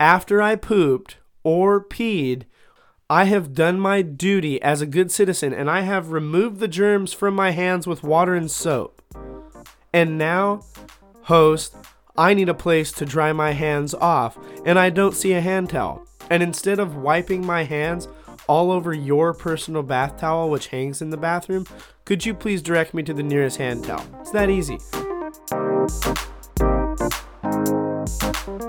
after I pooped or peed, I have done my duty as a good citizen and I have removed the germs from my hands with water and soap. And now, host, I need a place to dry my hands off and I don't see a hand towel. And instead of wiping my hands all over your personal bath towel, which hangs in the bathroom, could you please direct me to the nearest hand towel? It's that easy. Welcome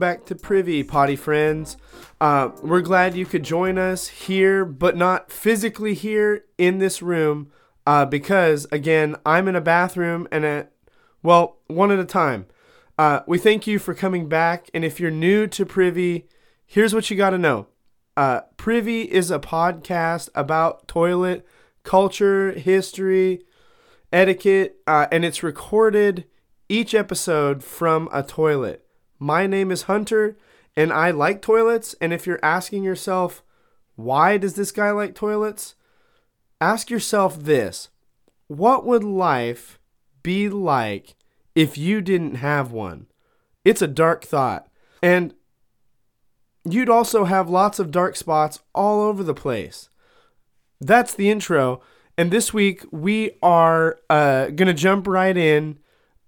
back to Privy, potty friends. Uh, we're glad you could join us here, but not physically here in this room, uh, because again, I'm in a bathroom and at well, one at a time. Uh, we thank you for coming back, and if you're new to Privy, here's what you got to know. Uh, Privy is a podcast about toilet culture, history, etiquette, uh, and it's recorded each episode from a toilet. My name is Hunter, and I like toilets. And if you're asking yourself, why does this guy like toilets? Ask yourself this What would life be like if you didn't have one? It's a dark thought. And you'd also have lots of dark spots all over the place. That's the intro. And this week we are uh, going to jump right in.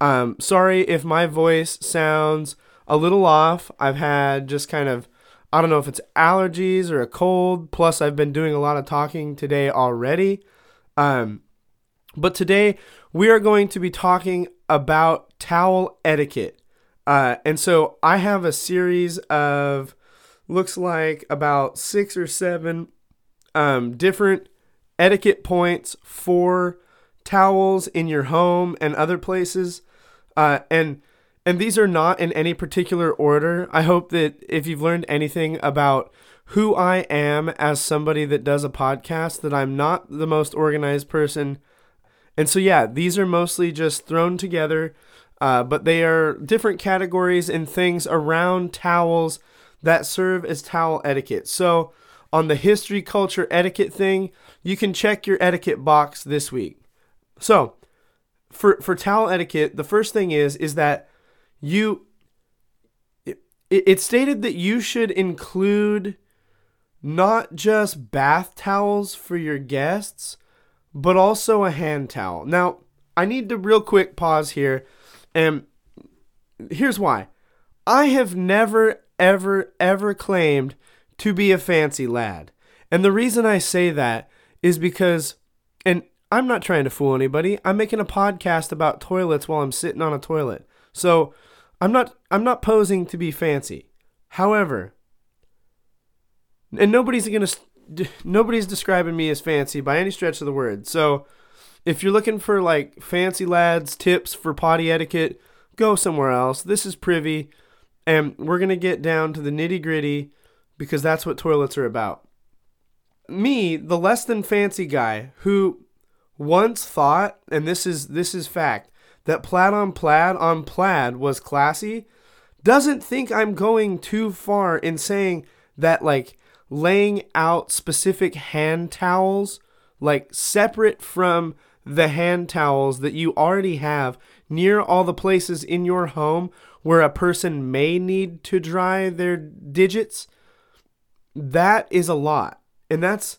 Um, sorry if my voice sounds a little off. I've had just kind of, I don't know if it's allergies or a cold. Plus, I've been doing a lot of talking today already. Um, but today we are going to be talking about towel etiquette. Uh, and so I have a series of, looks like about six or seven um, different etiquette points for towels in your home and other places. Uh, and and these are not in any particular order. I hope that if you've learned anything about who I am as somebody that does a podcast, that I'm not the most organized person. And so, yeah, these are mostly just thrown together, uh, but they are different categories and things around towels that serve as towel etiquette. So, on the history, culture, etiquette thing, you can check your etiquette box this week. So, for for towel etiquette, the first thing is is that you it, it stated that you should include not just bath towels for your guests, but also a hand towel. Now, I need to real quick pause here, and here's why. I have never, ever, ever claimed to be a fancy lad. And the reason I say that is because, and I'm not trying to fool anybody, I'm making a podcast about toilets while I'm sitting on a toilet. So I'm not I'm not posing to be fancy. However, and nobody's going to nobody's describing me as fancy by any stretch of the word. So, if you're looking for like fancy lads tips for potty etiquette, go somewhere else. This is privy and we're going to get down to the nitty-gritty because that's what toilets are about. Me, the less than fancy guy who once thought and this is this is fact that plaid on plaid on plaid was classy doesn't think I'm going too far in saying that like laying out specific hand towels like separate from the hand towels that you already have near all the places in your home where a person may need to dry their digits that is a lot and that's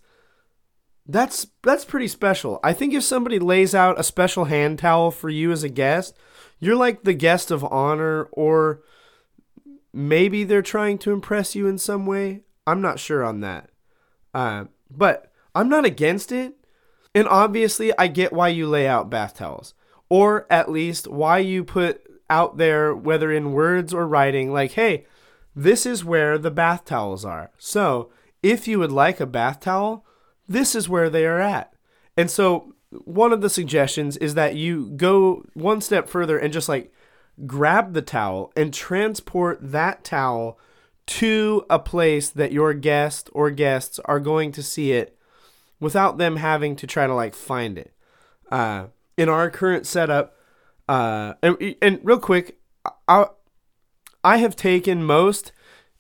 that's that's pretty special. I think if somebody lays out a special hand towel for you as a guest, you're like the guest of honor or maybe they're trying to impress you in some way. I'm not sure on that. Uh, but I'm not against it. And obviously, I get why you lay out bath towels, or at least why you put out there, whether in words or writing, like, hey, this is where the bath towels are. So if you would like a bath towel, this is where they are at. And so one of the suggestions is that you go one step further and just like grab the towel and transport that towel to a place that your guest or guests are going to see it without them having to try to like find it. Uh, in our current setup, uh, and, and real quick, I, I have taken most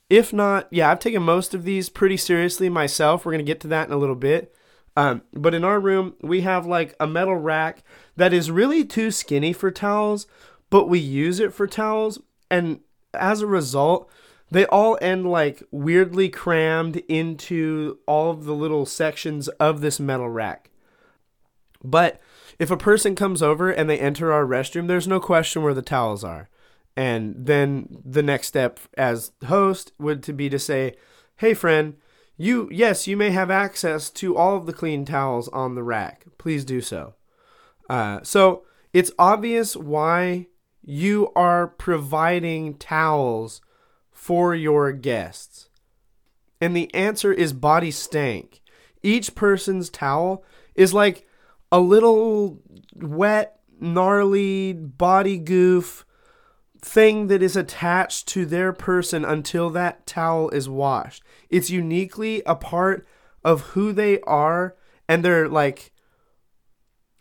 if not, yeah, I've taken most of these pretty seriously myself. We're going to get to that in a little bit. Um, but in our room, we have like a metal rack that is really too skinny for towels, but we use it for towels. And as a result, they all end like weirdly crammed into all of the little sections of this metal rack. But if a person comes over and they enter our restroom, there's no question where the towels are. And then the next step as host would to be to say, "Hey friend, you yes, you may have access to all of the clean towels on the rack. Please do so." Uh, so it's obvious why you are providing towels for your guests. And the answer is body stank. Each person's towel is like a little wet, gnarly body goof thing that is attached to their person until that towel is washed. It's uniquely a part of who they are and their like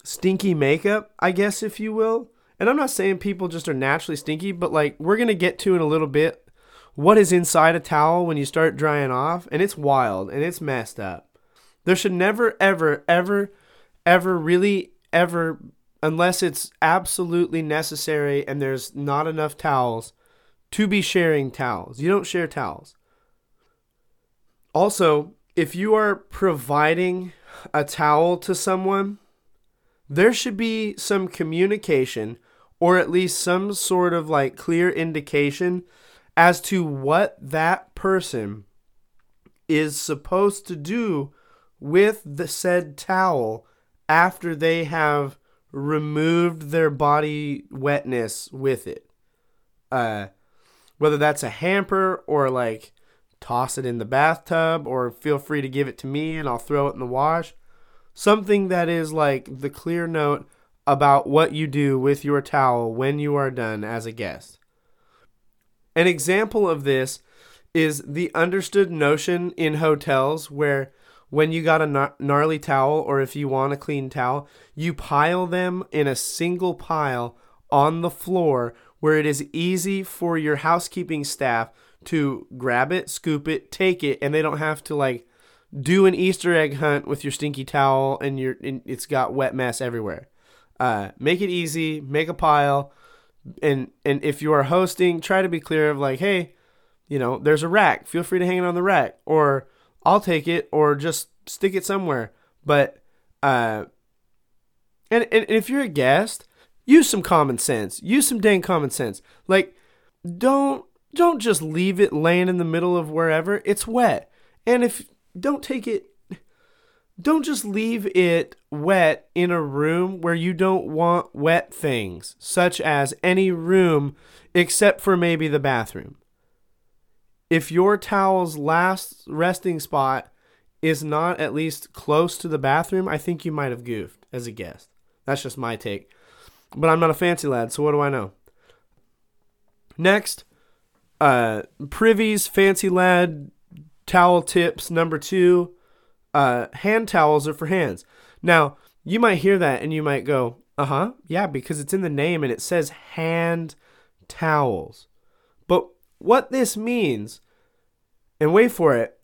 stinky makeup, I guess if you will. And I'm not saying people just are naturally stinky, but like we're going to get to in a little bit what is inside a towel when you start drying off and it's wild and it's messed up. There should never ever ever ever really ever unless it's absolutely necessary and there's not enough towels to be sharing towels. You don't share towels. Also, if you are providing a towel to someone, there should be some communication or at least some sort of like clear indication as to what that person is supposed to do with the said towel after they have removed their body wetness with it. Uh, whether that's a hamper or like toss it in the bathtub or feel free to give it to me and I'll throw it in the wash. Something that is like the clear note about what you do with your towel when you are done as a guest. An example of this is the understood notion in hotels where when you got a gnarly towel or if you want a clean towel, you pile them in a single pile on the floor where it is easy for your housekeeping staff to grab it, scoop it, take it, and they don't have to like do an Easter egg hunt with your stinky towel and your and it's got wet mess everywhere. Uh, make it easy, make a pile, and and if you are hosting, try to be clear of like, hey, you know, there's a rack. Feel free to hang it on the rack, or I'll take it or just stick it somewhere. But uh and, and if you're a guest, use some common sense. Use some dang common sense. Like don't don't just leave it laying in the middle of wherever. It's wet. And if don't take it don't just leave it wet in a room where you don't want wet things, such as any room except for maybe the bathroom if your towel's last resting spot is not at least close to the bathroom, I think you might have goofed as a guest. That's just my take. But I'm not a fancy lad, so what do I know? Next, uh, Privy's Fancy Lad towel tips number two. Uh, hand towels are for hands. Now, you might hear that and you might go, uh huh, yeah, because it's in the name and it says hand towels. What this means, and wait for it,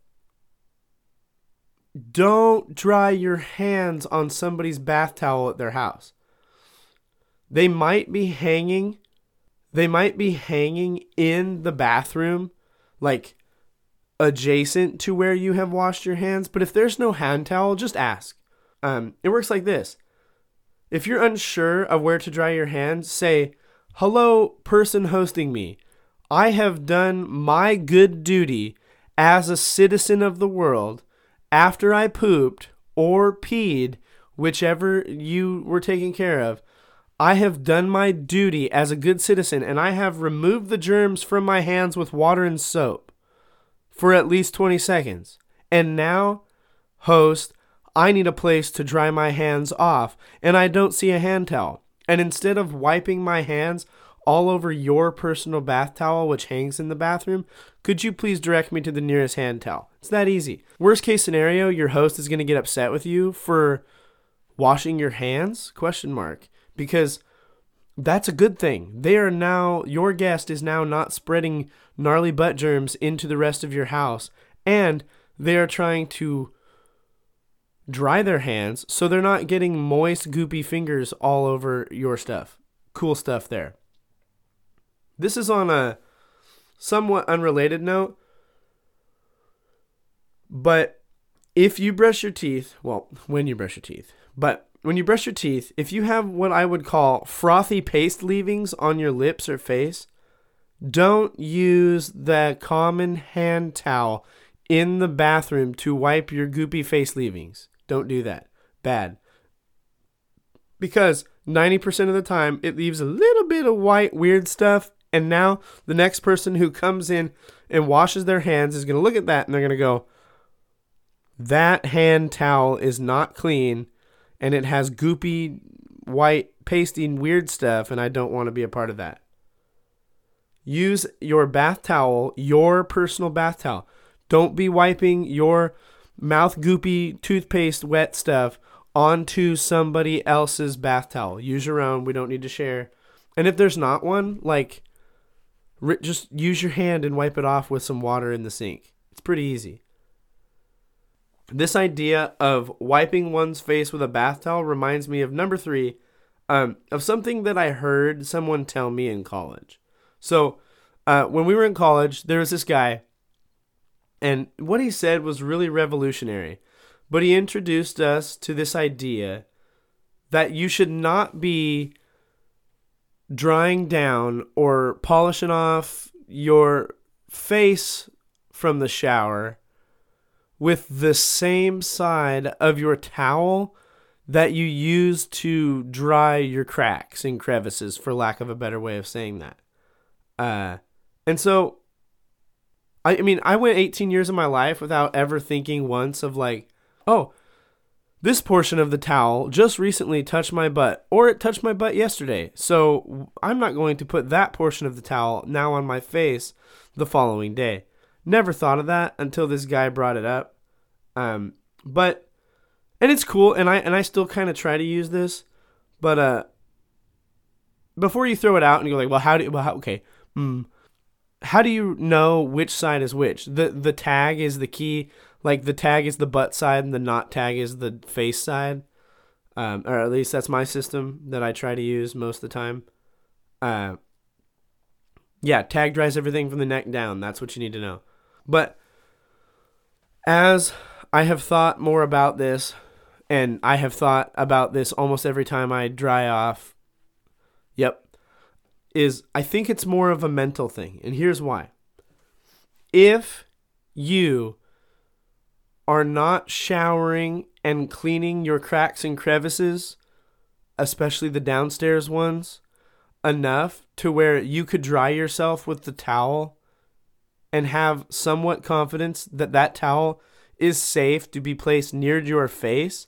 don't dry your hands on somebody's bath towel at their house. They might be hanging they might be hanging in the bathroom like adjacent to where you have washed your hands, but if there's no hand towel, just ask. Um, it works like this. If you're unsure of where to dry your hands, say, "Hello, person hosting me. I have done my good duty as a citizen of the world after I pooped or peed, whichever you were taking care of. I have done my duty as a good citizen and I have removed the germs from my hands with water and soap for at least 20 seconds. And now, host, I need a place to dry my hands off and I don't see a hand towel. And instead of wiping my hands all over your personal bath towel, which hangs in the bathroom, could you please direct me to the nearest hand towel? It's that easy. Worst case scenario, your host is going to get upset with you for washing your hands? Question mark. Because that's a good thing. They are now your guest is now not spreading gnarly butt germs into the rest of your house and they are trying to dry their hands so they're not getting moist, goopy fingers all over your stuff. Cool stuff there. This is on a somewhat unrelated note, but if you brush your teeth, well, when you brush your teeth, but when you brush your teeth, if you have what I would call frothy paste leavings on your lips or face, don't use the common hand towel in the bathroom to wipe your goopy face leavings. Don't do that. Bad. Because 90% of the time it leaves a little bit of white weird stuff and now the next person who comes in and washes their hands is going to look at that and they're going to go that hand towel is not clean and it has goopy white pasting weird stuff and I don't want to be a part of that. Use your bath towel, your personal bath towel. Don't be wiping your mouth goopy toothpaste wet stuff onto somebody else's bath towel. Use your own. We don't need to share. And if there's not one, like just use your hand and wipe it off with some water in the sink. It's pretty easy. This idea of wiping one's face with a bath towel reminds me of number three, um, of something that I heard someone tell me in college. So, uh, when we were in college, there was this guy, and what he said was really revolutionary. But he introduced us to this idea that you should not be drying down or polishing off your face from the shower with the same side of your towel that you use to dry your cracks and crevices, for lack of a better way of saying that. Uh, and so, I, I mean, I went 18 years of my life without ever thinking once of like, oh, this portion of the towel just recently touched my butt, or it touched my butt yesterday. So I'm not going to put that portion of the towel now on my face the following day. Never thought of that until this guy brought it up. Um, but and it's cool, and I and I still kind of try to use this, but uh, before you throw it out and you go like, well, how do you, well, how, okay, hmm, how do you know which side is which? The the tag is the key. Like the tag is the butt side, and the not tag is the face side. Um, or at least that's my system that I try to use most of the time. Uh, yeah, tag dries everything from the neck down. That's what you need to know. But as I have thought more about this, and I have thought about this almost every time I dry off. Yep. Is I think it's more of a mental thing, and here's why. If you are not showering and cleaning your cracks and crevices, especially the downstairs ones, enough to where you could dry yourself with the towel and have somewhat confidence that that towel is safe to be placed near your face,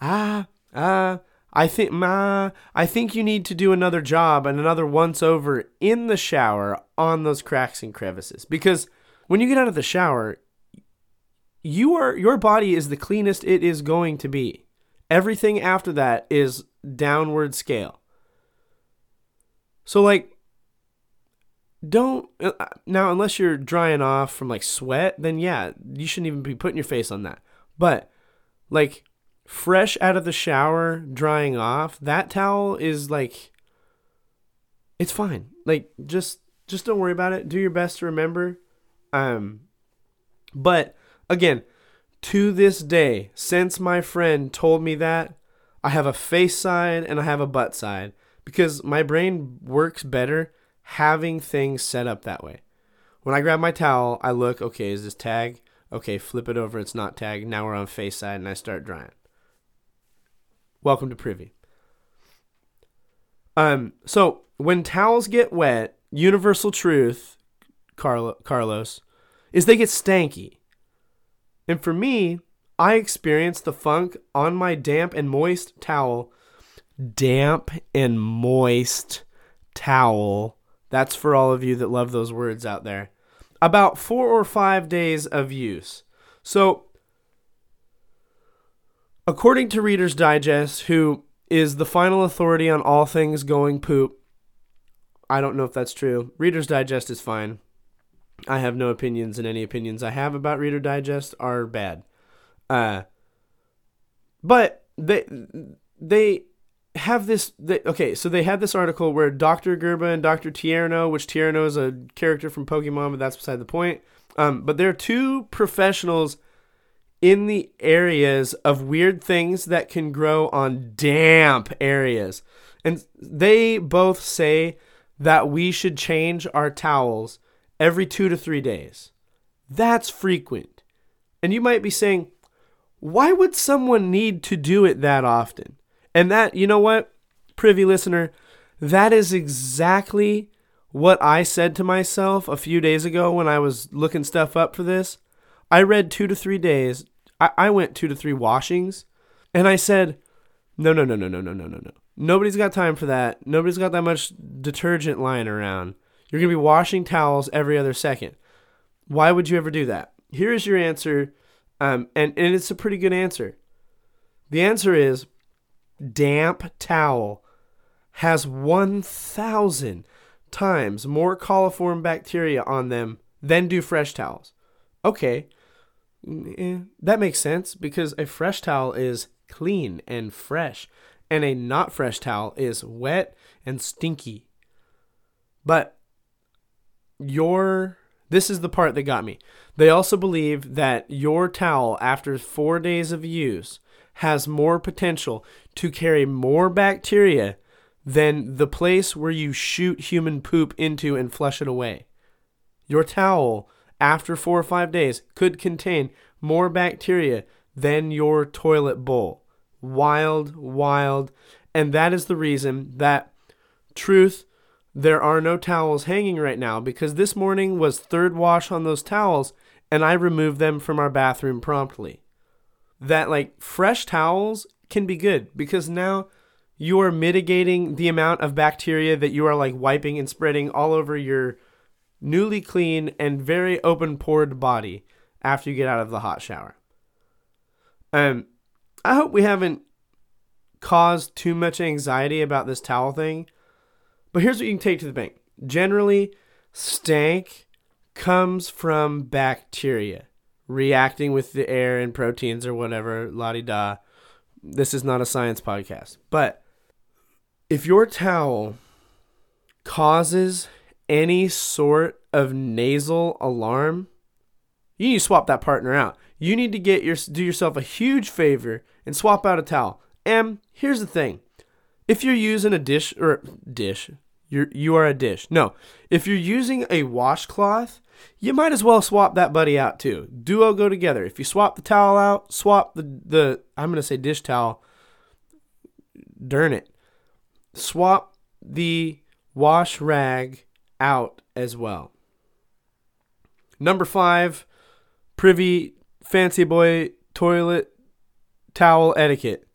ah, ah, I think, ma, I think you need to do another job and another once over in the shower on those cracks and crevices. Because when you get out of the shower, you are your body is the cleanest it is going to be. Everything after that is downward scale. So like don't uh, now unless you're drying off from like sweat, then yeah, you shouldn't even be putting your face on that. But like fresh out of the shower, drying off, that towel is like it's fine. Like just just don't worry about it. Do your best to remember. Um but again, to this day, since my friend told me that, I have a face side and I have a butt side because my brain works better having things set up that way. When I grab my towel, I look, okay, is this tag? Okay, flip it over, it's not tag. Now we're on face side and I start drying. Welcome to Privy. Um, so when towels get wet, universal truth, Carlo, Carlos, is they get stanky. And for me, I experienced the funk on my damp and moist towel. Damp and moist towel that's for all of you that love those words out there. About four or five days of use. So, according to Reader's Digest, who is the final authority on all things going poop, I don't know if that's true. Reader's Digest is fine. I have no opinions, and any opinions I have about Reader Digest are bad. Uh, But they they have this they, okay so they had this article where dr gerba and dr tierno which tierno is a character from pokemon but that's beside the point um, but there are two professionals in the areas of weird things that can grow on damp areas and they both say that we should change our towels every two to three days that's frequent and you might be saying why would someone need to do it that often and that, you know what, privy listener, that is exactly what I said to myself a few days ago when I was looking stuff up for this. I read two to three days. I, I went two to three washings, and I said, no, no, no, no, no, no, no, no, no. Nobody's got time for that. Nobody's got that much detergent lying around. You're going to be washing towels every other second. Why would you ever do that? Here is your answer, um, and, and it's a pretty good answer. The answer is damp towel has 1,000 times more coliform bacteria on them than do fresh towels. Okay, eh, that makes sense because a fresh towel is clean and fresh, and a not fresh towel is wet and stinky. But your this is the part that got me. They also believe that your towel, after four days of use, has more potential to carry more bacteria than the place where you shoot human poop into and flush it away. Your towel, after four or five days, could contain more bacteria than your toilet bowl. Wild, wild. And that is the reason that, truth, there are no towels hanging right now because this morning was third wash on those towels and I removed them from our bathroom promptly that like fresh towels can be good because now you are mitigating the amount of bacteria that you are like wiping and spreading all over your newly clean and very open pored body after you get out of the hot shower. Um, I hope we haven't caused too much anxiety about this towel thing, but here's what you can take to the bank. Generally, stank comes from bacteria reacting with the air and proteins or whatever, la di da. This is not a science podcast. But if your towel causes any sort of nasal alarm, you need to swap that partner out. You need to get your do yourself a huge favor and swap out a towel. And here's the thing. If you're using a dish or dish, you're you are a dish. No. If you're using a washcloth, you might as well swap that buddy out too. Duo go together. If you swap the towel out, swap the, the I'm to say dish towel. Darn it. Swap the wash rag out as well. Number five, privy fancy boy toilet towel etiquette.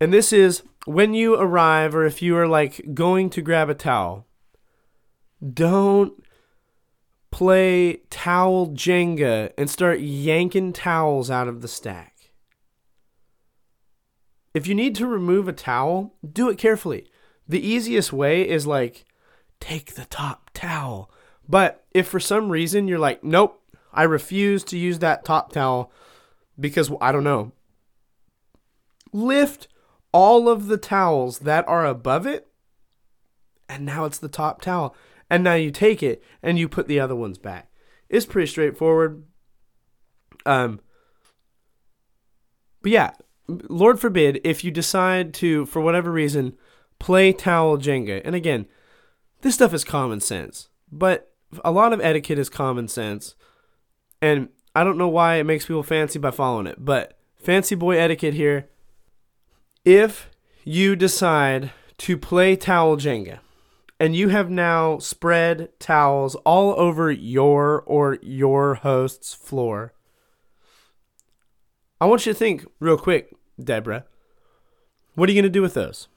And this is when you arrive or if you are like going to grab a towel, don't play towel Jenga and start yanking towels out of the stack. If you need to remove a towel, do it carefully. The easiest way is like, take the top towel. But if for some reason you're like, nope, I refuse to use that top towel because I don't know, lift all of the towels that are above it, and now it's the top towel and now you take it and you put the other ones back. It's pretty straightforward. Um, but yeah, Lord forbid if you decide to, for whatever reason, play towel Jenga. And again, this stuff is common sense, but a lot of etiquette is common sense. And I don't know why it makes people fancy by following it, but fancy boy etiquette here. If you decide to play towel Jenga, and you have now spread towels all over your or your host's floor. I want you to think real quick, Deborah. What are you going to do with those?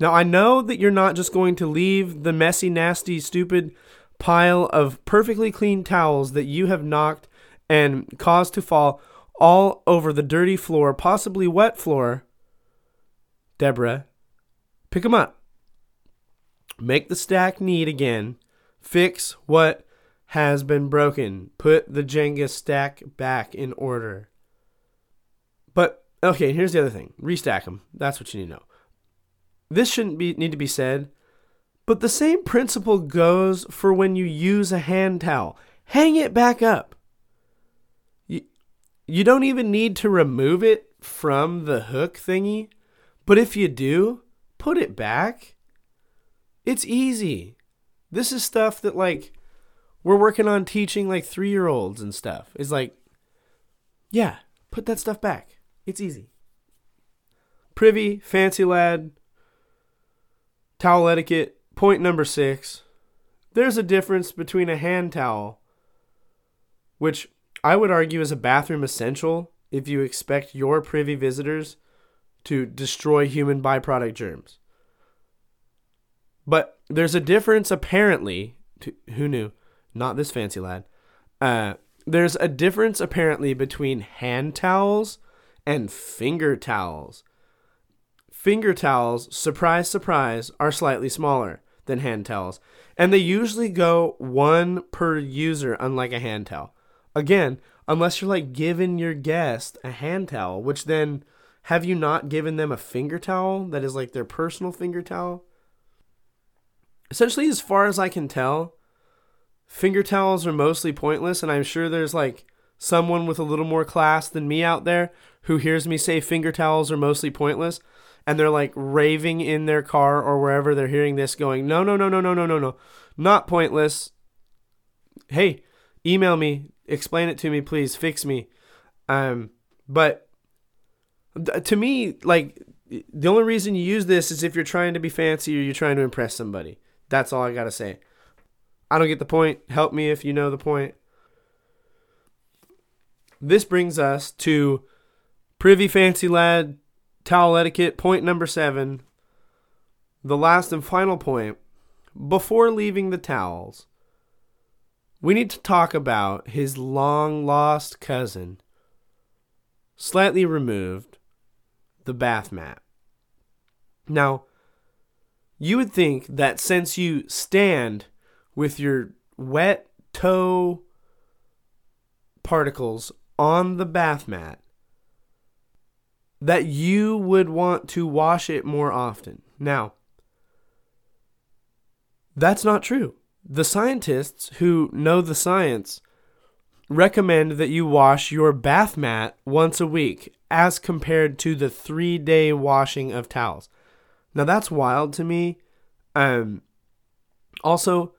Now, I know that you're not just going to leave the messy, nasty, stupid pile of perfectly clean towels that you have knocked and caused to fall all over the dirty floor, possibly wet floor. Deborah, pick them up make the stack neat again, fix what has been broken, put the Jenga stack back in order. But okay, here's the other thing: restack them. That's what you need to know. This shouldn't be need to be said, but the same principle goes for when you use a hand towel. Hang it back up. You, don't even need to remove it from the hook thingy, but if you do, put it back. It's easy. This is stuff that like we're working on teaching like 3-year-olds and stuff. It's like yeah, put that stuff back. It's easy. Privy, fancy lad, towel etiquette, point number 6. There's a difference between a hand towel which I would argue is a bathroom essential if you expect your privy visitors to destroy human byproduct germs. But there's a difference, apparently. To, who knew? Not this fancy lad. Uh, there's a difference, apparently, between hand towels and finger towels. Finger towels, surprise, surprise, are slightly smaller than hand towels. And they usually go one per user, unlike a hand towel. Again, unless you're like giving your guest a hand towel, which then have you not given them a finger towel that is like their personal finger towel? Essentially, as far as I can tell, finger towels are mostly pointless, and I'm sure there's like someone with a little more class than me out there who hears me say finger towels are mostly pointless and they're like raving in their car or wherever they're hearing this going no no no no no no no no not pointless hey email me explain it to me, please. Fix me. Um, but to me, like the only reason you use this is if you're trying to be fancy or you're trying to impress somebody. That's all I gotta say. I don't get the point. Help me if you know the point. This brings us to Privy Fancy Lad towel etiquette, point number seven. The last and final point. Before leaving the towels, we need to talk about his long lost cousin, slightly removed, the bath mat. Now, you would think that since you stand with your wet toe particles on the bath mat, that you would want to wash it more often. Now, that's not true. The scientists who know the science recommend that you wash your bath mat once a week as compared to the three day washing of towels. Now that's wild to me. Um, also,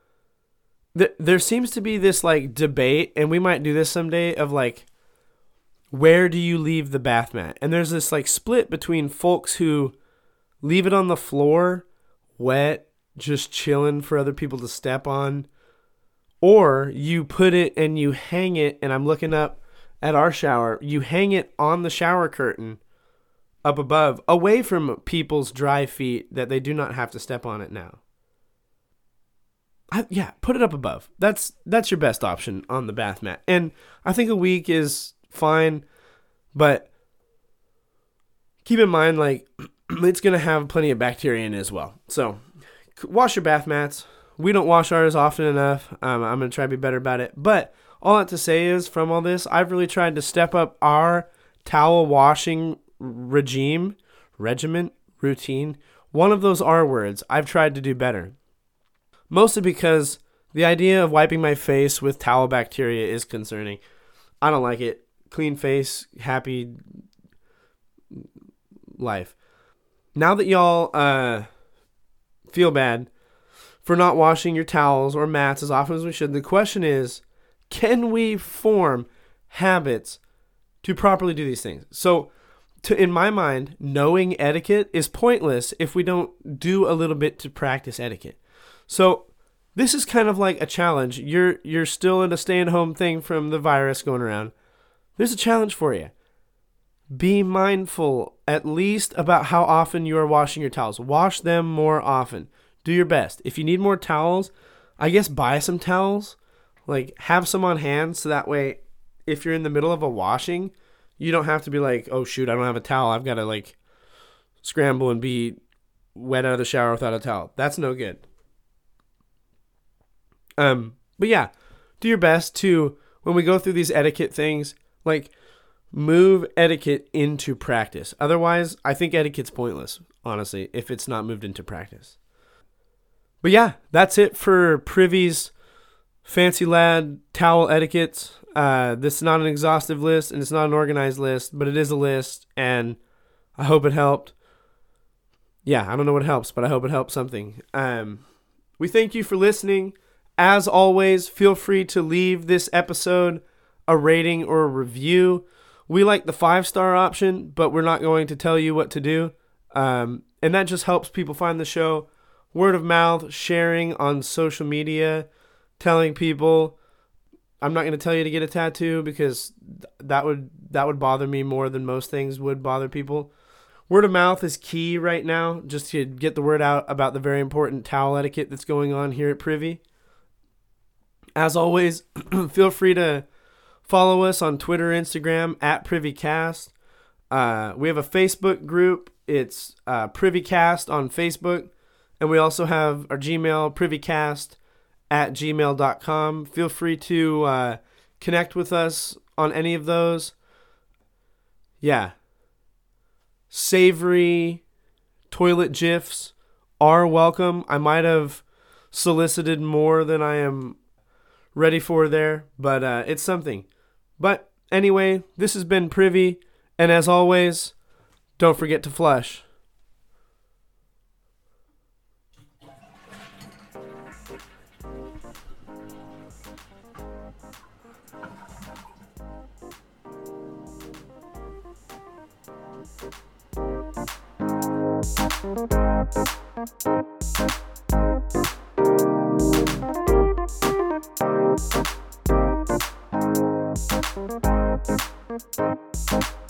th- there seems to be this like debate, and we might do this someday of like, where do you leave the bath mat? And there's this like split between folks who leave it on the floor, wet, just chilling for other people to step on. Or you put it and you hang it, and I'm looking up at our shower, you hang it on the shower curtain up above, away from people's dry feet that they do not have to step on it now. I, yeah, put it up above. That's that's your best option on the bath mat. And I think a week is fine, but keep in mind like it's going to have plenty of bacteria in it as well. So, wash your bath mats. We don't wash ours often enough. Um, I'm going to try to be better about it. But all that to say is, from all this, I've really tried to step up our towel washing regime, regiment, routine. One of those R words, I've tried to do better. Mostly because the idea of wiping my face with towel bacteria is concerning. I don't like it. Clean face, happy life. Now that y'all uh, feel bad for not washing your towels or mats as often as we should. The question is, can we form habits to properly do these things? So, to, in my mind, knowing etiquette is pointless if we don't do a little bit to practice etiquette. So, this is kind of like a challenge. You're you're still in a stay-at-home thing from the virus going around. There's a challenge for you. Be mindful at least about how often you are washing your towels. Wash them more often. Do your best. If you need more towels, I guess buy some towels. Like have some on hand so that way if you're in the middle of a washing, you don't have to be like, "Oh shoot, I don't have a towel. I've got to like scramble and be wet out of the shower without a towel." That's no good. Um, but yeah, do your best to when we go through these etiquette things, like move etiquette into practice. Otherwise, I think etiquette's pointless, honestly, if it's not moved into practice. But yeah, that's it for Privy's Fancy Lad towel etiquette. Uh, this is not an exhaustive list and it's not an organized list, but it is a list, and I hope it helped. Yeah, I don't know what helps, but I hope it helps something. Um, we thank you for listening. As always, feel free to leave this episode a rating or a review. We like the five star option, but we're not going to tell you what to do. Um, and that just helps people find the show. Word of mouth, sharing on social media, telling people. I'm not going to tell you to get a tattoo because that would that would bother me more than most things would bother people. Word of mouth is key right now, just to get the word out about the very important towel etiquette that's going on here at Privy. As always, feel free to follow us on Twitter, Instagram at PrivyCast. Uh, we have a Facebook group. It's uh, PrivyCast on Facebook. And we also have our Gmail, PrivyCast at gmail.com. Feel free to uh, connect with us on any of those. Yeah. Savory toilet gifs are welcome. I might have solicited more than I am ready for there, but uh, it's something. But anyway, this has been Privy, and as always, don't forget to flush. Thank you. Thank you.